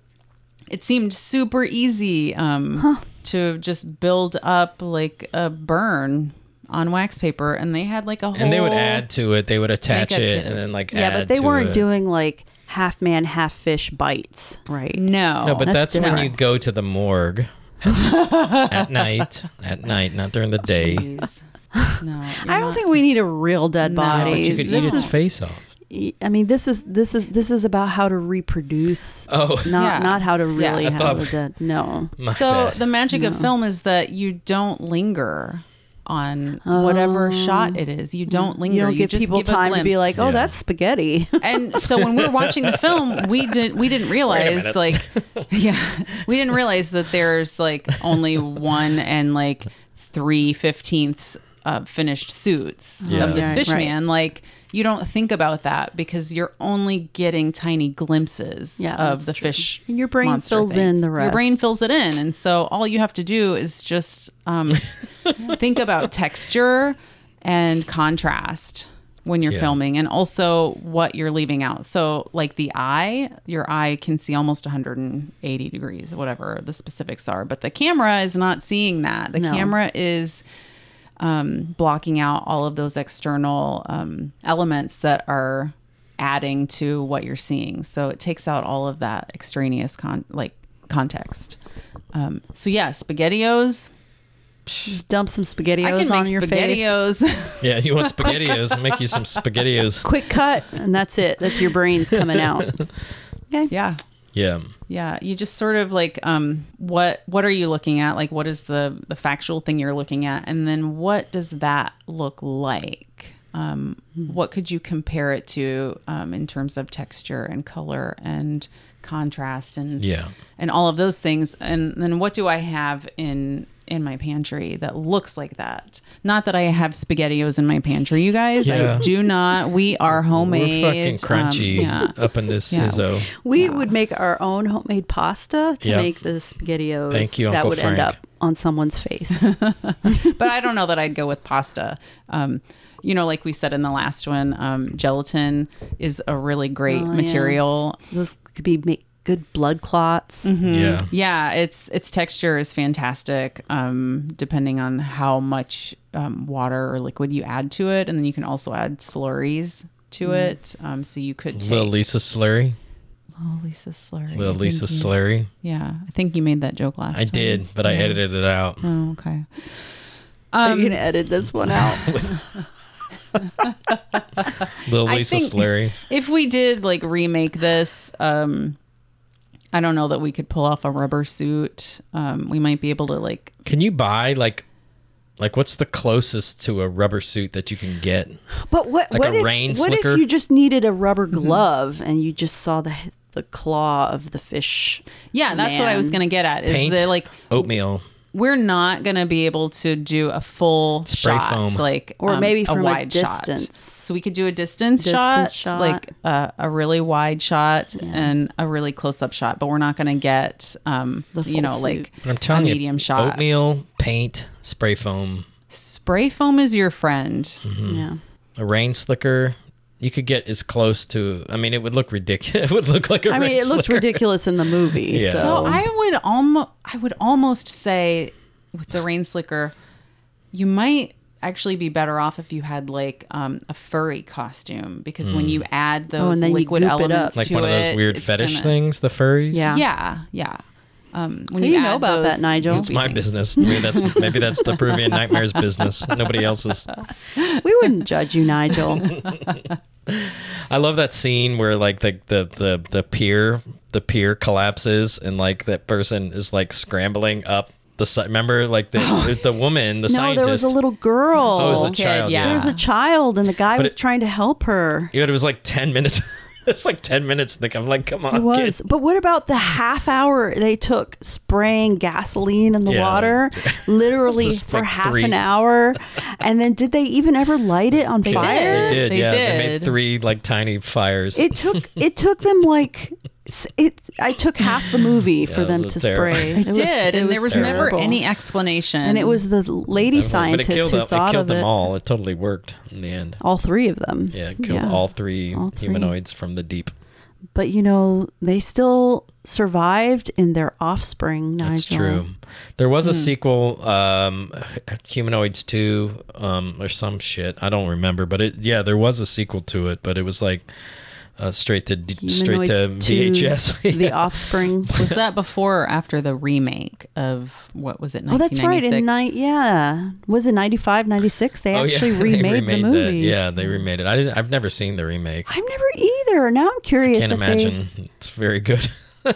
it seemed super easy um to just build up like a burn on wax paper and they had like a whole and they would add to it. They would attach Makeup it kit. and then like yeah, add but they to weren't it. doing like half man, half fish bites, right? no No, but that's, when different. you go to the morgue at, at night. At night, not during the day. Jeez. no I don't think we need a real dead No, body. But you could This eat its is- face off. I mean, this is this is this is about how to reproduce. Oh. not Yeah. not how to Yeah. really I have thought- the dead. No, My so bad. the magic of film is that you don't linger on whatever shot it is you don't linger you don't give just people give a time to be like, "Oh, Yeah. that's spaghetti." and so when we were watching the film we didn't we didn't realize like yeah we didn't realize that there's like only one and like three fifteenths uh, finished suits Yeah. of this Right, fish right. man like you don't think about that because you're only getting tiny glimpses Yeah, of the true. fish And your brain fills thing. in the rest. your brain fills it in and so all you have to do is just um, think about texture and contrast when you're Yeah. filming and also what you're leaving out. So like the eye, your eye can see almost 180 degrees, whatever the specifics are, but the camera is not seeing that. The No. camera is um, blocking out all of those external um, elements that are adding to what you're seeing. So it takes out all of that extraneous con like context. Um, so yeah, spaghettios. Just dump some spaghettios on make your spaghettios. face. Yeah, you want spaghettios? Make you some spaghettios. Quick cut, and that's it. That's your brains coming out. Okay. Yeah. Yeah. Yeah, you just sort of like um what what are you looking at? Like what is the the factual thing you're looking at and then what does that look like? Um what could you compare it to um in terms of texture and color and contrast and Yeah. and all of those things and then what do I have in in my pantry that looks like that? Not that I have spaghettios in my pantry, you guys. Yeah. I do not. We are homemade. We're fucking um, crunchy yeah. up in this Yeah. Izzo. We would make our own homemade pasta to Yeah. make the spaghettios Thank you, Uncle that would Frank. end up on someone's face. but I don't know that I'd go with pasta. Um, you know, like we said in the last one, um, gelatin is a really great Oh, yeah. material. Those could be make good blood clots. Mhm. Yeah. yeah. Its its texture is fantastic. Um, depending on how much um, water or liquid you add to it, and then you can also add slurries to Mm. it. Um, so you could take Little Lisa Slurry. Oh, Lisa slurry. Little Lisa think you- Slurry. Yeah, I think you made that joke last. I time. did, but I edited it out. Oh, okay. Are Um, you gonna edit this one out? Little I Lisa think Slurry. If we did like remake this, um, I don't know that we could pull off a rubber suit. Um, we might be able to like. Can you buy like like what's the closest to a rubber suit that you can get? But what? Like what a if, rain What slicker? if you just needed a rubber Mm-hmm. glove and you just saw the the claw of the fish? Yeah, that's what I was gonna get at. Is Paint, the like oatmeal. We're not gonna be able to do a full Spray shot, foam. like Or um, maybe a from a wide distance. shot. So we could do a distance, Distance shot, shot. like uh, a really wide shot and a really close up shot. But we're not gonna get, um, The you know, suit. like But I'm telling a you, medium shot. oatmeal, paint, spray foam, Spray foam is your friend. Mm-hmm. Yeah. a rain slicker. You could get as close to. I mean, it would look ridiculous. It would look like a I mean, rain it looked ridiculous in the movie. Yeah. So, So I would almost, I would almost say, with the rain slicker, you might actually be better off if you had like um, a furry costume because when you add those Oh, and then you liquid goop it up. elements like to one of those it, weird fetish gonna- things, the furries. Yeah. Yeah, yeah. Um, when you, you know add about that, Nigel? It's my business. Maybe that's maybe that's the Peruvian nightmares business. Nobody else's. we wouldn't judge you, Nigel. I love that scene where like the the the the pier the pier collapses and like that person is like scrambling up the side. Remember like the the woman the no, scientist. there was a little girl. Oh, it was the Kid, child. yeah. There was a child, and the guy But was it- trying to help her. Yeah, it was like ten minutes. it's like ten minutes. Like I'm like, come on, It was. kid. But what about the half hour they took spraying gasoline in the Yeah. water, literally for like half three. an hour? And then did they even ever light it on They fire? They did. They yeah, they made three like tiny fires. It took it took them like s- it. I took half the movie for Yeah, it them to terrible. spray. I It was- did, it and there was never any explanation. And it was the lady but it scientist killed, who them- thought it killed of them it. all. It totally worked in the end. All three of them. Yeah, it killed all, three All three. humanoids from the deep. But you know, they still survived in their offspring. Nigel. That's true. There was a Hmm. sequel, um, Humanoids Two, um, or some shit. I don't remember, but it yeah, there was a sequel to it, but it was like uh, straight to D- straight to Humanoids to VHS. The offspring. was that before or after the remake of what was it? Oh, that's right. In 1996? night, yeah, was it 95, 96? They Oh, yeah, actually they remade, the that. movie. Yeah, they remade it. I didn't. I've never seen the remake. I've never either. Now I'm curious. I Can't if imagine it's very good. They,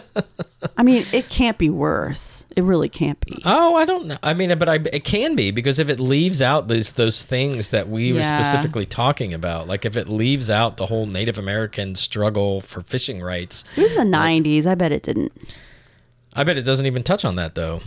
I mean, it can't be worse. It really can't be. Oh, I don't know. I mean, but I, it can be because if it leaves out those those things that we were specifically talking about, like if it leaves out the whole Native American struggle for fishing rights, It was in the 90s. I bet it didn't. I bet it doesn't even touch on that though.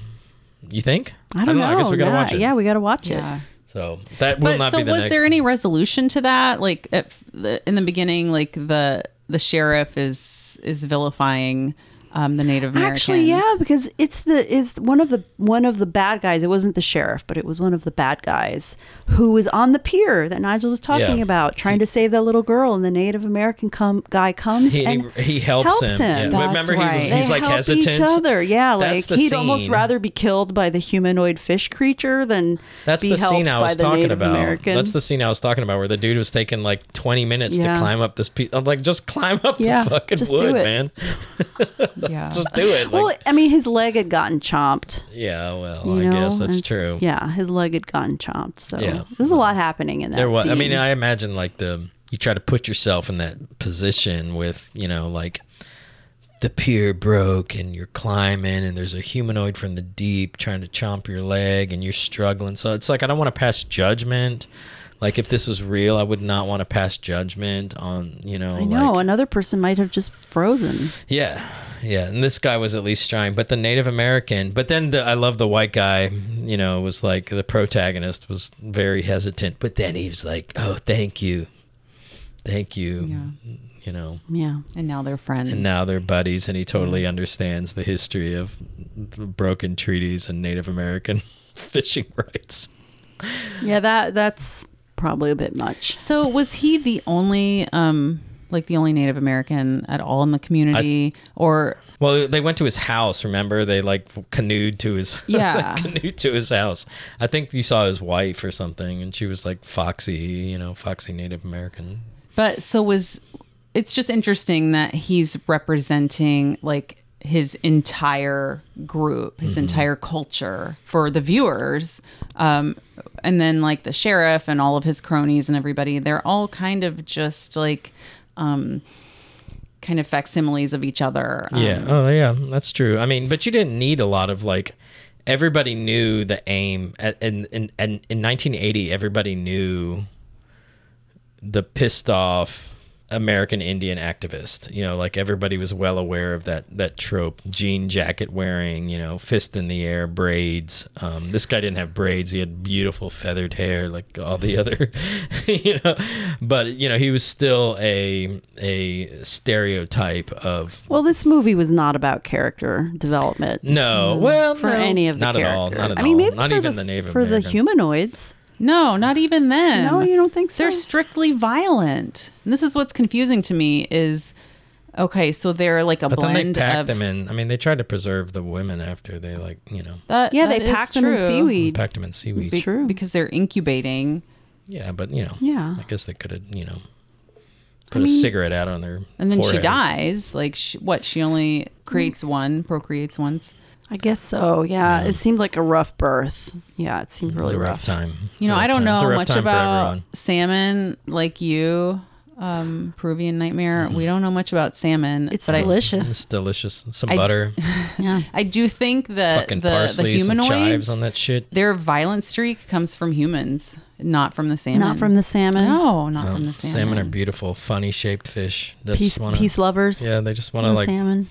You think? I don't, know. I guess we gotta Nah, watch it. Yeah, we got to watch Yeah. it. So that will But not so be the was next. there any resolution to that? Like at the, in the beginning, like the the sheriff is is vilifying um, the Native American. Actually, yeah, because it's the is one of the one of the bad guys. It wasn't the sheriff, but it was one of the bad guys who was on the pier that Nigel was talking Yeah. about, trying to save that little girl. And the Native American com- guy comes He, and he, he helps, him. Yeah. But Remember, he was, They he's like help hesitant. each other. Yeah, That's like he'd almost rather be killed by the humanoid fish creature than That's be the helped scene I by was the talking Native about. American. That's the scene I was talking about where the dude was taking like 20 minutes Yeah. to climb up this piece. I'm like, just climb up Yeah, the fucking just do wood, it. man. yeah. just do it. Like, well, I mean, his leg had gotten chomped. yeah, well, You I know, guess that's and s- true. Yeah, his leg had gotten chomped. So Yeah. there's a lot happening in that. There was. I mean. I imagine like the you try to put yourself in that position with you know like the pier broke and you're climbing and there's a humanoid from the deep trying to chomp your leg and you're struggling. So it's like I don't want to pass judgment. Like if this was real, I would not want to pass judgment on you know. I know like, another person might have just frozen. yeah, yeah, and this guy was at least trying, but the Native American, but then the, I love the white guy. You know, was like the protagonist was very hesitant, but then he was like, "Oh, thank you, thank you," you know. Yeah, and now they're friends. And now they're buddies, and he totally understands the history of broken treaties and Native American fishing rights. Yeah, that that's probably a bit much. So was he the only, um, like the only Native American at all in the community, or Well, they went to his house. Remember, they like canoed to his Yeah. canoed to his house. I think you saw his wife or something, and she was like foxy, you know, foxy Native American. But so was it's just interesting that he's representing like his entire group, his Mm-hmm. entire culture for the viewers. Um, and then like the sheriff and all of his cronies and everybody, they're all kind of just like um, kind of facsimiles of each other. Um, yeah. Oh, yeah. That's true. I mean, but you didn't need a lot of like. Everybody knew the AIM, and in, in, in, in 1980, everybody knew the pissed off American Indian activist. You know, like everybody was well aware of that that trope: jean jacket wearing, you know, fist in the air, braids. Um, this guy didn't have braids; he had beautiful feathered hair, like all the other, you know. But you know, he was still a a stereotype of Well, this movie was not about character development. no, well, for no, any of the not at all, not at I mean, maybe not even the, the Native for the humanoids. No, not even then. No, you don't think so? They're strictly violent. And this is what's confusing to me is okay, so they're like a But then they blend packed of them in. I mean, they tried to preserve the women after they like, you know, that Yeah, that they is packed them in true. seaweed. packed them in seaweed. Be- true. because they're incubating Yeah, but you know, Yeah. I guess they could have, you know, put a mean- cigarette out on their and then she dies. Like sh what? She only creates one, procreates once. I guess so. Yeah, it seemed like a rough birth. Yeah, it seemed It really a rough rough. time. You know, It was a I rough don't time. It was a know much about salmon like you, um, Peruvian Nightmare. We don't know much about salmon. It's but I- delicious. It's delicious. Some I- butter, yeah, I do think that fucking the, the parsley, chives humanoids, on that shit. their violent streak comes from humans, not from the salmon. Not from the salmon. No, not Oh, from the salmon. salmon are beautiful, funny shaped fish. Just Peace, wanna, peace lovers. Yeah, they just want to the like salmon.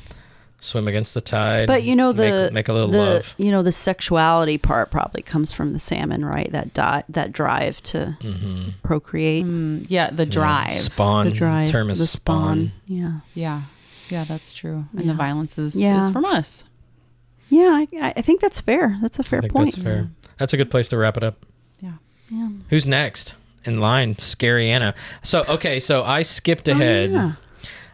Swim against the tide. But you know the make, make a little the, love. You know the sexuality part probably comes from the salmon, right? That di- that drive to Mm-hmm. procreate. Mm, yeah, the drive. Spawn. The drive. Term is the spawn. Yeah. Yeah, yeah, that's true. And Yeah. the violence is, Yeah. is from us. Yeah, I, I think that's fair. That's a fair I think point. that's fair. That's a good place to wrap it up. Yeah. Yeah. Who's next in line? Scary Anna. So okay, so I skipped ahead. Oh, yeah.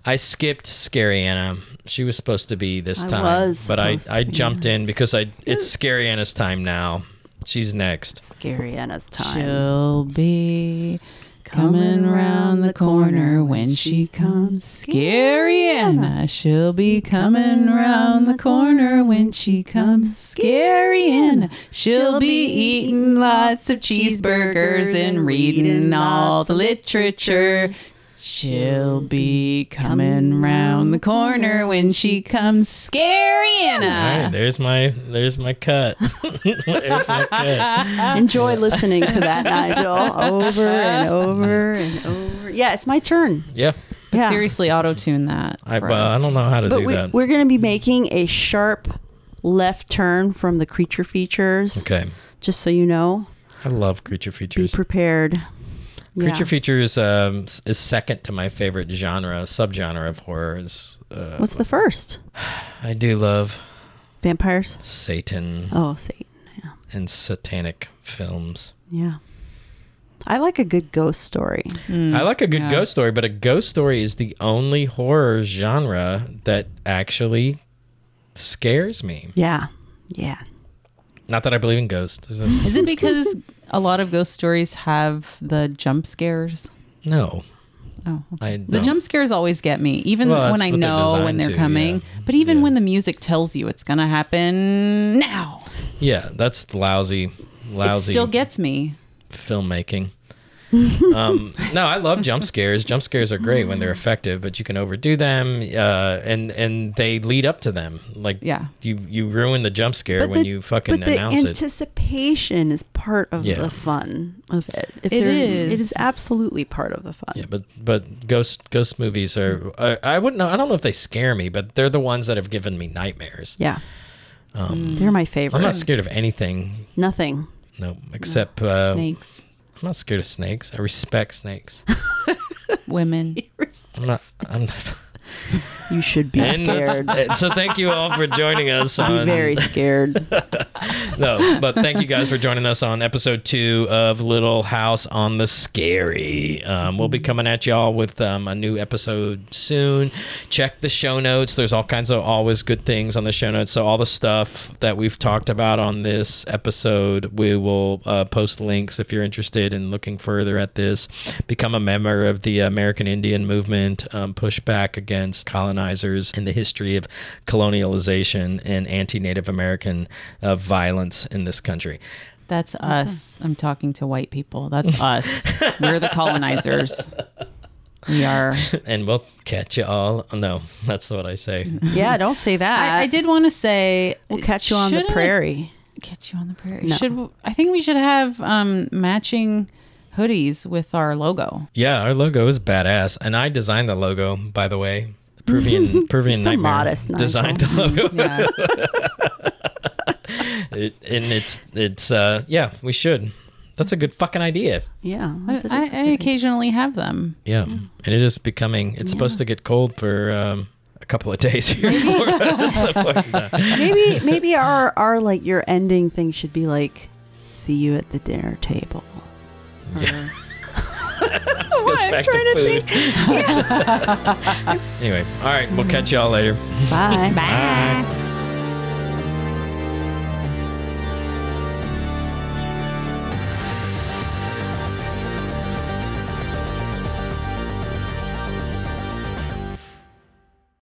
I skipped Scary Anna. She was supposed to be this I time, was but I to I be, jumped in because I it's Scary Anna's time now. She's next. Scary Anna's time. She'll be coming round the corner when she comes. Scary Anna, she'll be coming round the corner when she comes. Scary Anna, she'll be eating lots of cheeseburgers and reading all the literature. She'll be coming round the corner when she comes. Scary All right, Anna. there's my there's my cut. there's my cut. Enjoy listening to that, Nigel, over and over and over. Yeah, it's my turn. Yeah. But Yeah. seriously, auto tune that. I, uh, I don't know how to But do we, that. we're going to be making a sharp left turn from the creature features. Okay. Just so you know, I love creature features. be features. prepared. Creature Yeah. features um, is second to my favorite genre, subgenre of horrors. Uh, What's the first? I do love Vampires. Satan Oh, Satan. Yeah. and satanic films. Yeah. I like a good ghost story. I like a good Yeah. ghost story, but a ghost story is the only horror genre that actually scares me. Yeah. Yeah. Not that I believe in ghosts. Is it because a lot of ghost stories have the jump scares? No. Oh, I The jump scares always get me, even Well, when I what they're know when they're to, coming. yeah. But even when the music tells you it's gonna happen now, Yeah, that's lousy, lousy. it still gets me. filmmaking. um, no, I love jump scares. Jump scares are great when they're effective, but you can overdo them, uh, and and they lead up to them. Like Yeah. you you ruin the jump scare But when the- you fucking but the announce it. anticipation is part of Yeah. the fun of it. If It there- is. It is absolutely part of the fun. Yeah, but but ghost ghost movies are I, I wouldn't know I don't know if they scare me, but they're the ones that have given me nightmares. Yeah. Um, They're my favorite. I'm not scared of anything. Nothing. No, except uh, Snakes, I'm not scared of snakes. I respect snakes. women. I'm not. I'm not. You should be And scared. so thank you all for joining us. Be on, very scared. no, but thank you guys for joining us on episode two of Little House on the Scary. Um, we'll be coming at y'all with um, a new episode soon. Check the show notes. There's all kinds of always good things on the show notes. So all the stuff that we've talked about on this episode, we will uh, post links if you're interested in looking further at this. Become a member of the American Indian movement. Um, push back against colonizers in the history of colonialization and anti-Native American uh, violence in this country. That's us. I'm talking to white people. That's us. We're the colonizers. We are. and we'll catch you all. No, that's what I say. yeah, don't say that. I, I did want to say We'll catch you on the prairie. Catch you on the prairie. No. Should I think we should have um, matching hoodies with our logo. Yeah, our logo is badass, and I designed the logo, by the way. Peruvian Peruvian So Nightmare modest, Nigel. designed the logo. Yeah. It, and it's it's uh yeah, we should. That's a good fucking idea. Yeah. I, I, I occasionally have them. Yeah, and it is becoming. It's supposed to get cold for um, a couple of days here. in Florida at some point in time. maybe maybe our our like your ending thing should be like see you at the dinner table. Yeah. This goes back to food. anyway, all right, we'll catch y'all later. Bye. Bye.